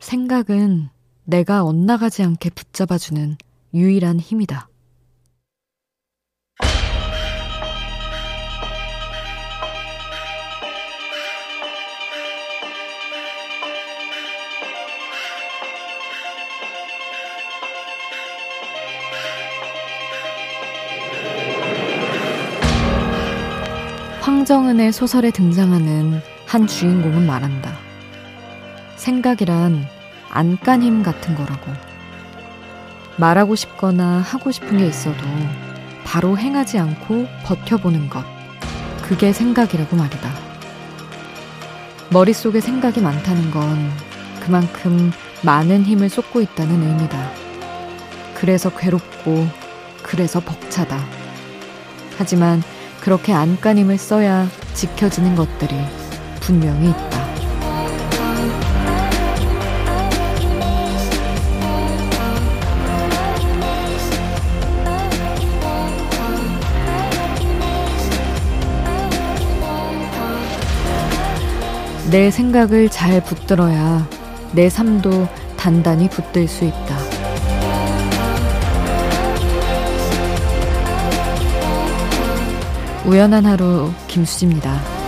생각은 내가 엇나가지 않게 붙잡아주는 유일한 힘이다. 황정은의 소설에 등장하는 한 주인공은 말한다. 생각이란 안간 힘 같은 거라고. 말하고 싶거나 하고 싶은 게 있어도 바로 행하지 않고 버텨보는 것. 그게 생각이라고 말이다. 머릿속에 생각이 많다는 건 그만큼 많은 힘을 쏟고 있다는 의미다. 그래서 괴롭고, 그래서 벅차다. 하지만 그렇게 안간힘을 써야 지켜지는 것들이 분명히 있다. 내 생각을 잘 붙들어야 내 삶도 단단히 붙들 수 있다. 우연한 하루 김수지입니다.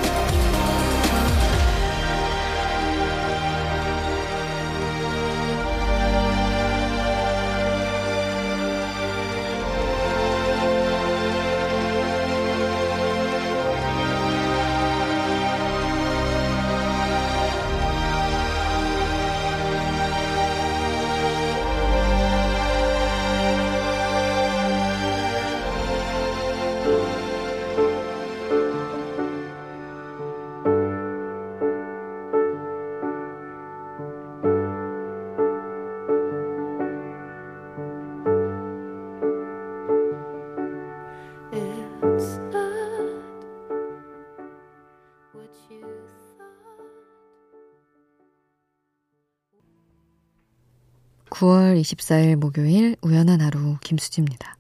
9월 24일 목요일 우연한 하루 김수지입니다.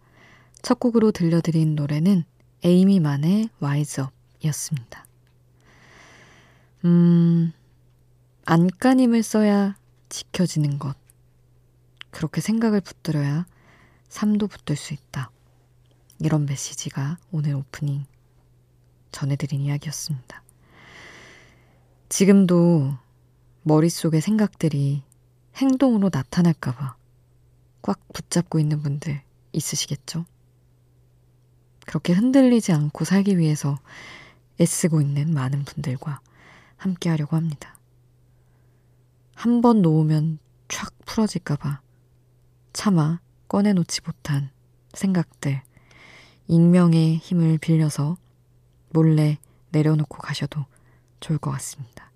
첫 곡으로 들려드린 노래는 에이미만의 와이즈업이었습니다. 음, 안간힘을 써야 지켜지는 것. 그렇게 생각을 붙들어야 삶도 붙들 수 있다. 이런 메시지가 오늘 오프닝 전해드린 이야기였습니다. 지금도 머릿속에 생각들이 행동으로 나타날까봐 꽉 붙잡고 있는 분들 있으시겠죠? 그렇게 흔들리지 않고 살기 위해서 애쓰고 있는 많은 분들과 함께 하려고 합니다. 한 번 놓으면 촥 풀어질까봐 차마 꺼내놓지 못한 생각들, 익명의 힘을 빌려서 몰래 내려놓고 가셔도 좋을 것 같습니다.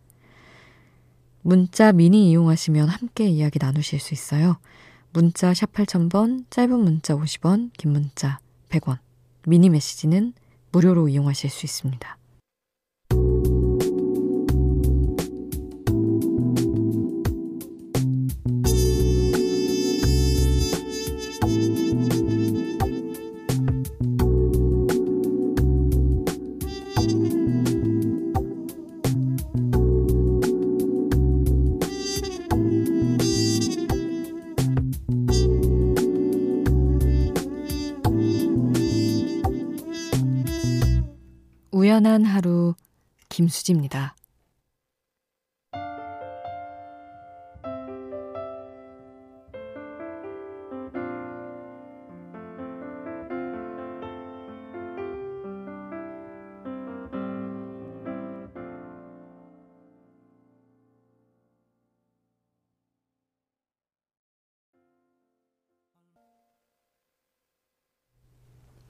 문자 미니 이용하시면 함께 이야기 나누실 수 있어요. 문자 샵 8000번, 짧은 문자 50원, 긴 문자 100원. 미니 메시지는 무료로 이용하실 수 있습니다. 우연한 하루 김수지입니다.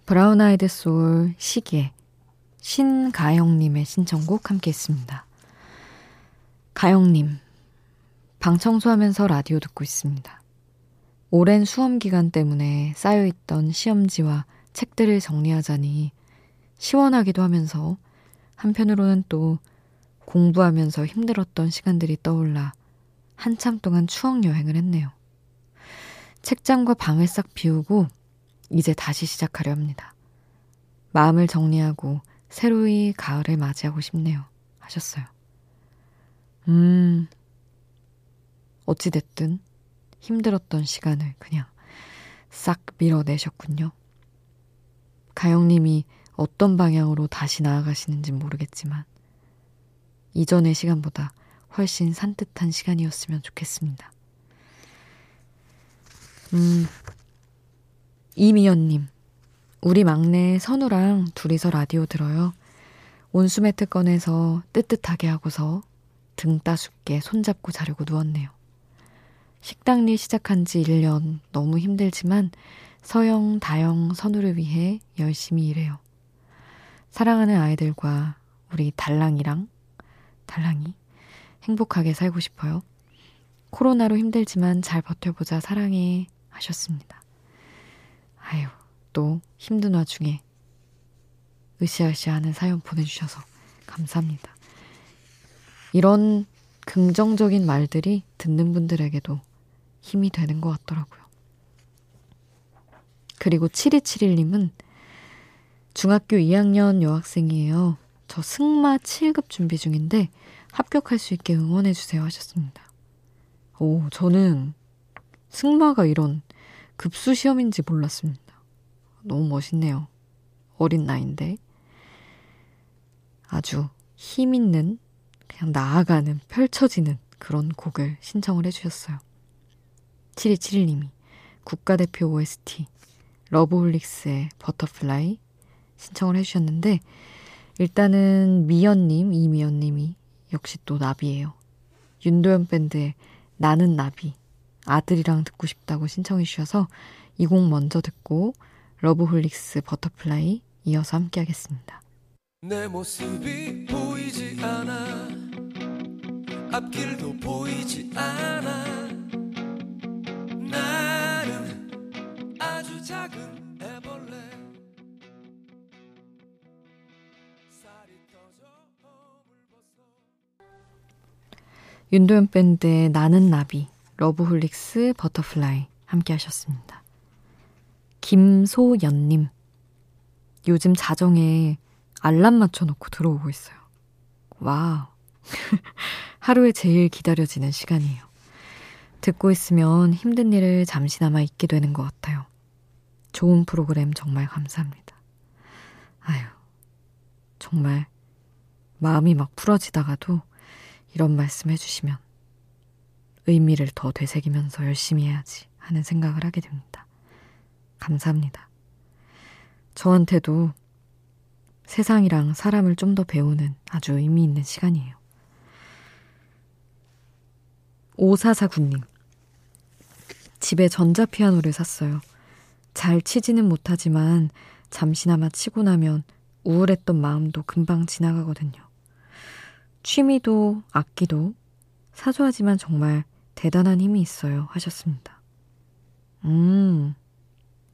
브라운 아이드 소울 시계 신가영님의 신청곡 함께 했습니다. 가영님, 방 청소하면서 라디오 듣고 있습니다. 오랜 수험 기간 때문에 쌓여있던 시험지와 책들을 정리하자니 시원하기도 하면서 한편으로는 또 공부하면서 힘들었던 시간들이 떠올라 한참 동안 추억 여행을 했네요. 책장과 방을 싹 비우고 이제 다시 시작하려 합니다. 마음을 정리하고 새로이 가을을 맞이하고 싶네요. 하셨어요. 음, 어찌됐든 힘들었던 시간을 그냥 싹 밀어내셨군요. 가영님이 어떤 방향으로 다시 나아가시는지 모르겠지만, 이전의 시간보다 훨씬 산뜻한 시간이었으면 좋겠습니다. 음, 이미연님, 우리 막내 선우랑 둘이서 라디오 들어요. 온수매트 꺼내서 뜨뜻하게 하고서 등 따숩게 손잡고 자려고 누웠네요. 식당 일 시작한 지 1년 너무 힘들지만 서영, 다영, 선우를 위해 열심히 일해요. 사랑하는 아이들과 우리 달랑이랑 달랑이 행복하게 살고 싶어요. 코로나로 힘들지만 잘 버텨보자 사랑해 하셨습니다. 아유, 또 힘든 와중에 으쌰으쌰 하는 사연 보내주셔서 감사합니다. 이런 긍정적인 말들이 듣는 분들에게도 힘이 되는 것 같더라고요. 그리고 7271님은 중학교 2학년 여학생이에요. 저 승마 7급 준비 중인데 합격할 수 있게 응원해주세요 하셨습니다. 오, 저는 승마가 이런 급수 시험인지 몰랐습니다. 너무 멋있네요. 어린 나이인데. 아주 힘 있는, 그냥 나아가는, 펼쳐지는 그런 곡을 신청을 해주셨어요. 7271님이 국가대표 OST 러브홀릭스의 Butterfly 신청을 해주셨는데 일단은 미연님, 이미연님이 역시 또 나비예요. 윤도현 밴드의 나는 나비 아들이랑 듣고 싶다고 신청해 주셔서 이 곡 먼저 듣고 러브홀릭스 Butterfly 이어서 함께 하겠습니다. 내 모습이 보이지 않아 앞길도 보이지 않아 나는 아주 작은 애벌레 윤도현 밴드의 나는 나비 러브홀릭스 Butterfly 함께 하셨습니다. 김소연님 요즘 자정에 알람 맞춰놓고 들어오고 있어요. 와 하루에 제일 기다려지는 시간이에요. 듣고 있으면 힘든 일을 잠시나마 잊게 되는 것 같아요. 좋은 프로그램 정말 감사합니다. 아유, 정말 마음이 막 풀어지다가도 이런 말씀 해주시면 의미를 더 되새기면서 열심히 해야지 하는 생각을 하게 됩니다. 감사합니다. 저한테도 세상이랑 사람을 좀 더 배우는 아주 의미 있는 시간이에요. 오사사군님. 집에 전자피아노를 샀어요. 잘 치지는 못하지만 잠시나마 치고 나면 우울했던 마음도 금방 지나가거든요. 취미도 악기도 사소하지만 정말 대단한 힘이 있어요. 하셨습니다. 음,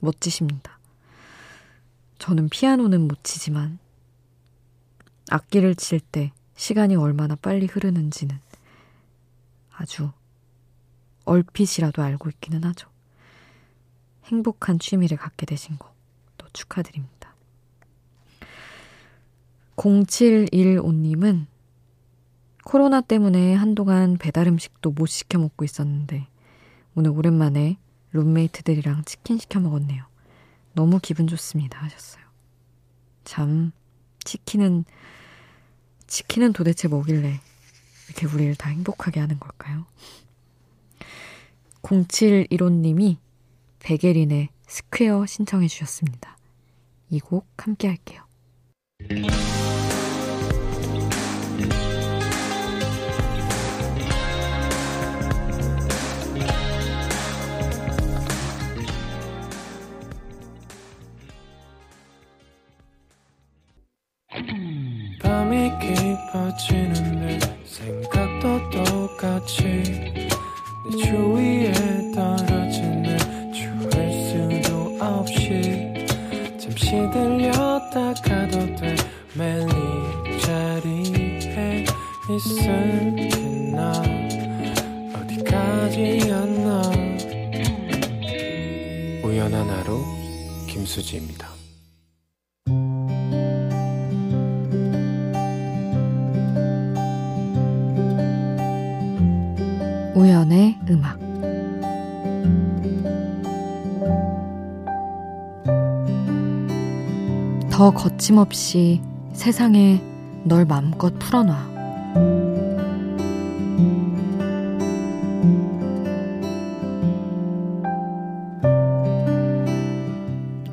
멋지십니다. 저는 피아노는 못 치지만 악기를 칠 때 시간이 얼마나 빨리 흐르는지는 아주 얼핏이라도 알고 있기는 하죠. 행복한 취미를 갖게 되신 거 또 축하드립니다. 0715님은 코로나 때문에 한동안 배달 음식도 못 시켜 먹고 있었는데 오늘 오랜만에 룸메이트들이랑 치킨 시켜 먹었네요. 너무 기분 좋습니다 하셨어요. 참 치킨은 치킨은 도대체 뭐길래 이렇게 우리를 다 행복하게 하는 걸까요? 0715님이 백예린의 Square 신청해 주셨습니다. 이 곡 함께 할게요. 없이 잠시 들렸다 가도 돼 매일 이 자리에 있을게 나? 어디까지였나? 우연한 하루 김수지입니다 더 거침없이 세상에 널 마음껏 풀어놔.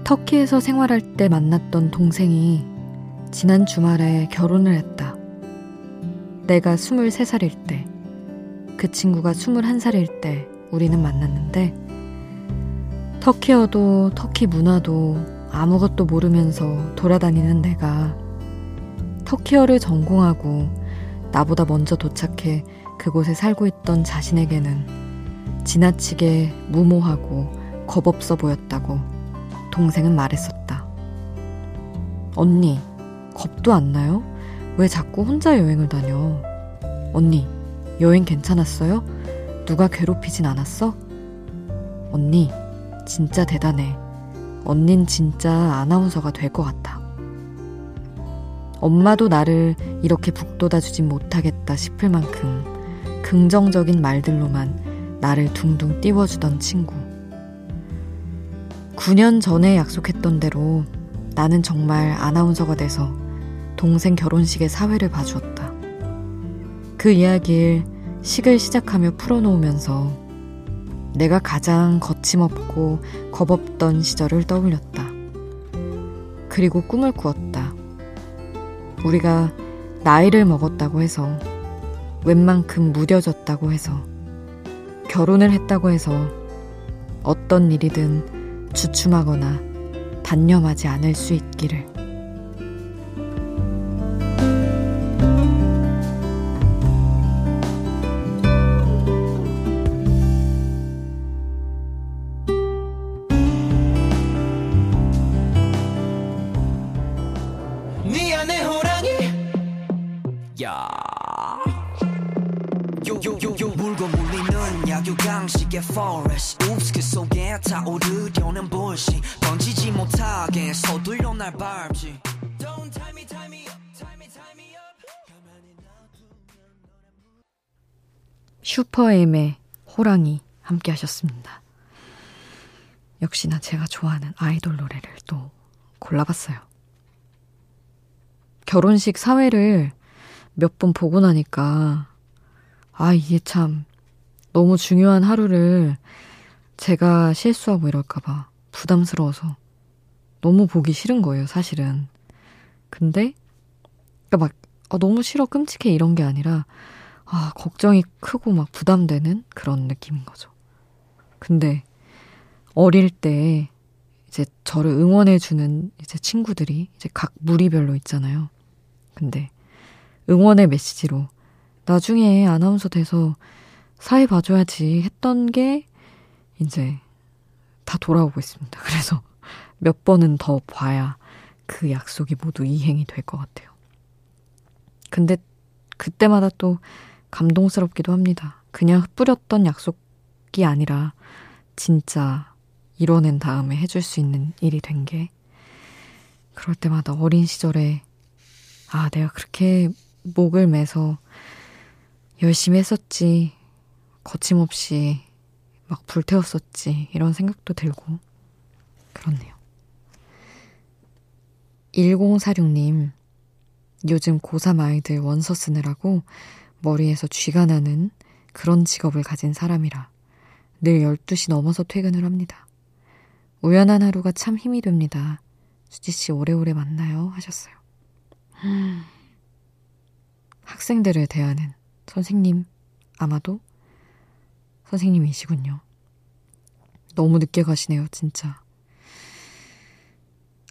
터키에서 생활할 때 만났던 동생이 지난 주말에 결혼을 했다. 내가 23살일 때, 그 친구가 21살일 때 우리는 만났는데, 터키어도 터키 문화도 아무것도 모르면서 돌아다니는 내가 터키어를 전공하고 나보다 먼저 도착해 그곳에 살고 있던 자신에게는 지나치게 무모하고 겁없어 보였다고 동생은 말했었다. 언니, 겁도 안 나요? 왜 자꾸 혼자 여행을 다녀? 언니, 여행 괜찮았어요? 누가 괴롭히진 않았어? 언니, 진짜 대단해. 언닌 진짜 아나운서가 될 것 같아. 엄마도 나를 이렇게 북돋아 주진 못하겠다 싶을 만큼 긍정적인 말들로만 나를 둥둥 띄워주던 친구. 9년 전에 약속했던 대로 나는 정말 아나운서가 돼서 동생 결혼식의 사회를 봐주었다. 그 이야기를 식을 시작하며 풀어놓으면서 내가 가장 거침없고 겁없던 시절을 떠올렸다. 그리고 꿈을 꾸었다. 우리가 나이를 먹었다고 해서 웬만큼 무뎌졌다고 해서 결혼을 했다고 해서 어떤 일이든 주춤하거나 단념하지 않을 수 있기를. 요요요요 물고 물리는 야유강식의 forest. 그 속에 타오르려는 불씨 던지지 못하게 서둘러 날 밟지. Don't tie me tie me up tie me tie me up. 슈퍼엠의 호랑이 함께 하셨습니다. 역시나 제가 좋아하는 아이돌 노래를 또 골라봤어요. 결혼식 사회를 몇 번 보고 나니까 아, 이게 참 너무 중요한 하루를 제가 실수하고 이럴까봐 부담스러워서 너무 보기 싫은 거예요, 사실은. 근데, 그니까 막, 아, 너무 싫어, 끔찍해, 이런 게 아니라, 아, 걱정이 크고 막 부담되는 그런 느낌인 거죠. 근데, 어릴 때, 이제 저를 응원해주는 이제 친구들이 이제 각 무리별로 있잖아요. 근데, 응원의 메시지로, 나중에 아나운서 돼서 사회 봐줘야지 했던 게 이제 다 돌아오고 있습니다. 그래서 몇 번은 더 봐야 그 약속이 모두 이행이 될 것 같아요. 근데 그때마다 또 감동스럽기도 합니다. 그냥 흩뿌렸던 약속이 아니라 진짜 이뤄낸 다음에 해줄 수 있는 일이 된 게 그럴 때마다 어린 시절에 아, 내가 그렇게 목을 매서 열심히 했었지. 거침없이 막 불태웠었지. 이런 생각도 들고. 그렇네요. 1046님, 요즘 고3 아이들 원서 쓰느라고 머리에서 쥐가 나는 그런 직업을 가진 사람이라 늘 12시 넘어서 퇴근을 합니다. 우연한 하루가 참 힘이 됩니다. 수지씨 오래오래 만나요. 하셨어요. 학생들을 대하는 선생님, 아마도 선생님이시군요. 너무 늦게 가시네요, 진짜.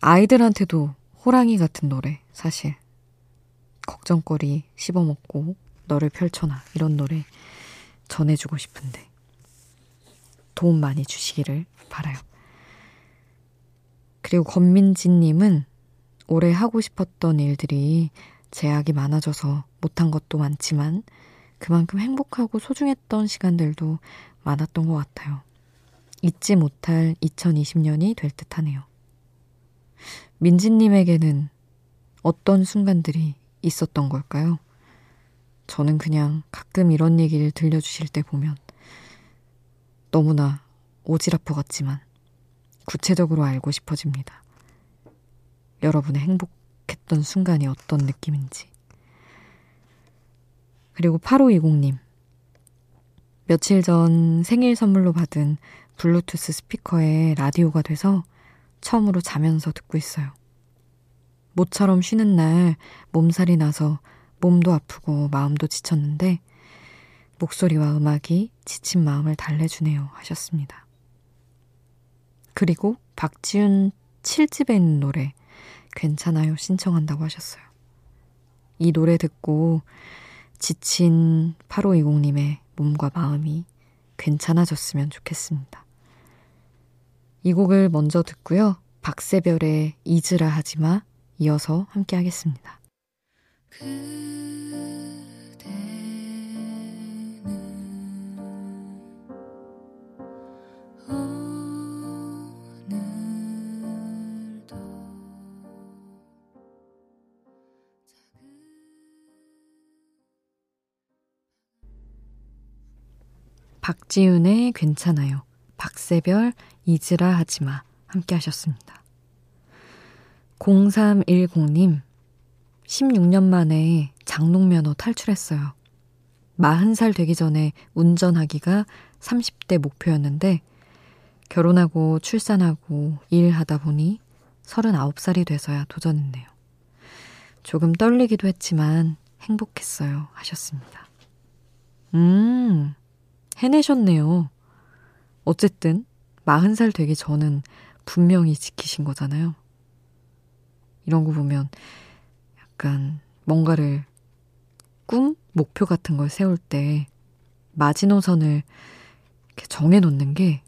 아이들한테도 호랑이 같은 노래, 사실. 걱정거리 씹어먹고 너를 펼쳐놔. 이런 노래 전해주고 싶은데. 도움 많이 주시기를 바라요. 그리고 권민지님은 올해 하고 싶었던 일들이 제약이 많아져서 못한 것도 많지만 그만큼 행복하고 소중했던 시간들도 많았던 것 같아요. 잊지 못할 2020년이 될 듯 하네요. 민지님에게는 어떤 순간들이 있었던 걸까요? 저는 그냥 가끔 이런 얘기를 들려주실 때 보면 너무나 오지랖퍼 같지만 구체적으로 알고 싶어집니다. 여러분의 행복 했던 순간이 어떤 느낌인지. 그리고 8520님. 며칠 전 생일 선물로 받은 블루투스 스피커에 라디오가 돼서 처음으로 자면서 듣고 있어요. 모처럼 쉬는 날 몸살이 나서 몸도 아프고 마음도 지쳤는데 목소리와 음악이 지친 마음을 달래주네요 하셨습니다. 그리고 박지훈 7집에 있는 노래 괜찮아요 신청한다고 하셨어요. 이 노래 듣고 지친 8520님의 몸과 마음이 괜찮아졌으면 좋겠습니다. 이 곡을 먼저 듣고요. 박세별의 잊으라 하지마 이어서 함께 하겠습니다. 박지윤의 괜찮아요. 박세별 잊으라 하지마 함께 하셨습니다. 0310님 16년 만에 장롱면허 탈출했어요. 40살 되기 전에 운전하기가 30대 목표였는데 결혼하고 출산하고 일하다 보니 39살이 돼서야 도전했네요. 조금 떨리기도 했지만 행복했어요. 하셨습니다. 음, 해내셨네요. 어쨌든 40살 되기 전은 분명히 지키신 거잖아요. 이런 거 보면 약간 뭔가를 꿈, 목표 같은 걸 세울 때 마지노선을 이렇게 정해놓는 게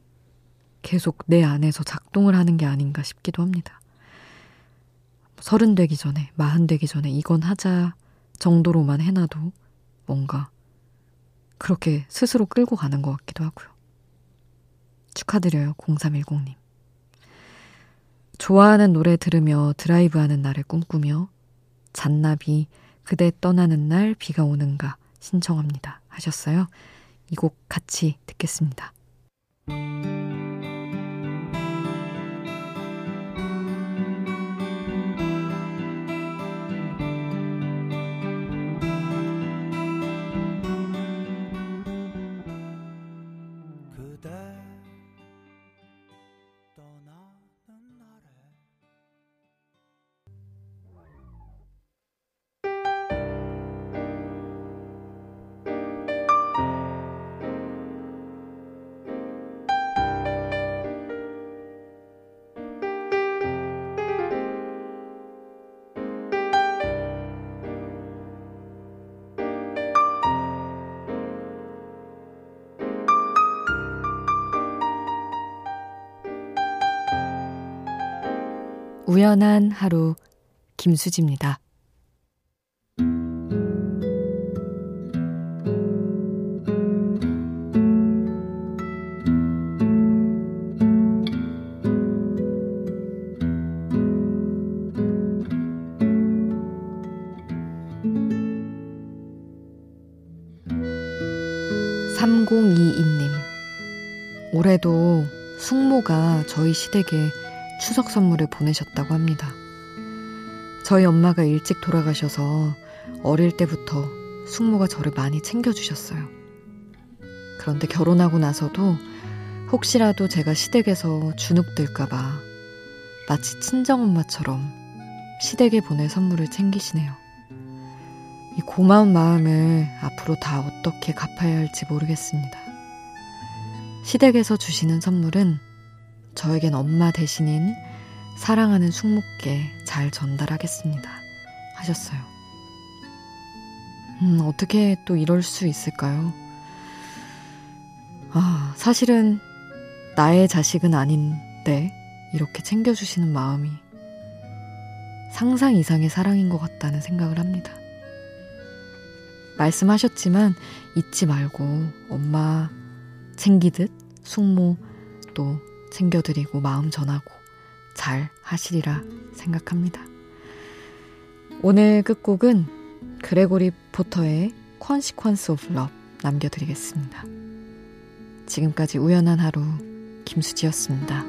계속 내 안에서 작동을 하는 게 아닌가 싶기도 합니다. 서른 되기 전에, 마흔 되기 전에 이건 하자 정도로만 해놔도 뭔가 그렇게 스스로 끌고 가는 것 같기도 하고요. 축하드려요, 0310님. 좋아하는 노래 들으며 드라이브하는 날을 꿈꾸며 잔나비 그대 떠나는 날 비가 오는가 신청합니다. 하셨어요. 이 곡 같이 듣겠습니다. 우연한 하루 김수지입니다. (3022님) 올해도 숙모가 저희 시댁에 추석 선물을 보내셨다고 합니다. 저희 엄마가 일찍 돌아가셔서 어릴 때부터 숙모가 저를 많이 챙겨주셨어요. 그런데 결혼하고 나서도 혹시라도 제가 시댁에서 주눅들까봐 마치 친정엄마처럼 시댁에 보낼 선물을 챙기시네요. 이 고마운 마음을 앞으로 다 어떻게 갚아야 할지 모르겠습니다. 시댁에서 주시는 선물은 저에겐 엄마 대신인 사랑하는 숙모께 잘 전달하겠습니다. 하셨어요. 음, 어떻게 또 이럴 수 있을까요? 아, 사실은 나의 자식은 아닌데 이렇게 챙겨주시는 마음이 상상 이상의 사랑인 것 같다는 생각을 합니다. 말씀하셨지만 잊지 말고 엄마 챙기듯 숙모 또 챙겨드리고 마음 전하고 잘 하시리라 생각합니다. 오늘 끝곡은 그레고리 포터의 Consequence of Love 남겨드리겠습니다. 지금까지 우연한 하루 김수지였습니다.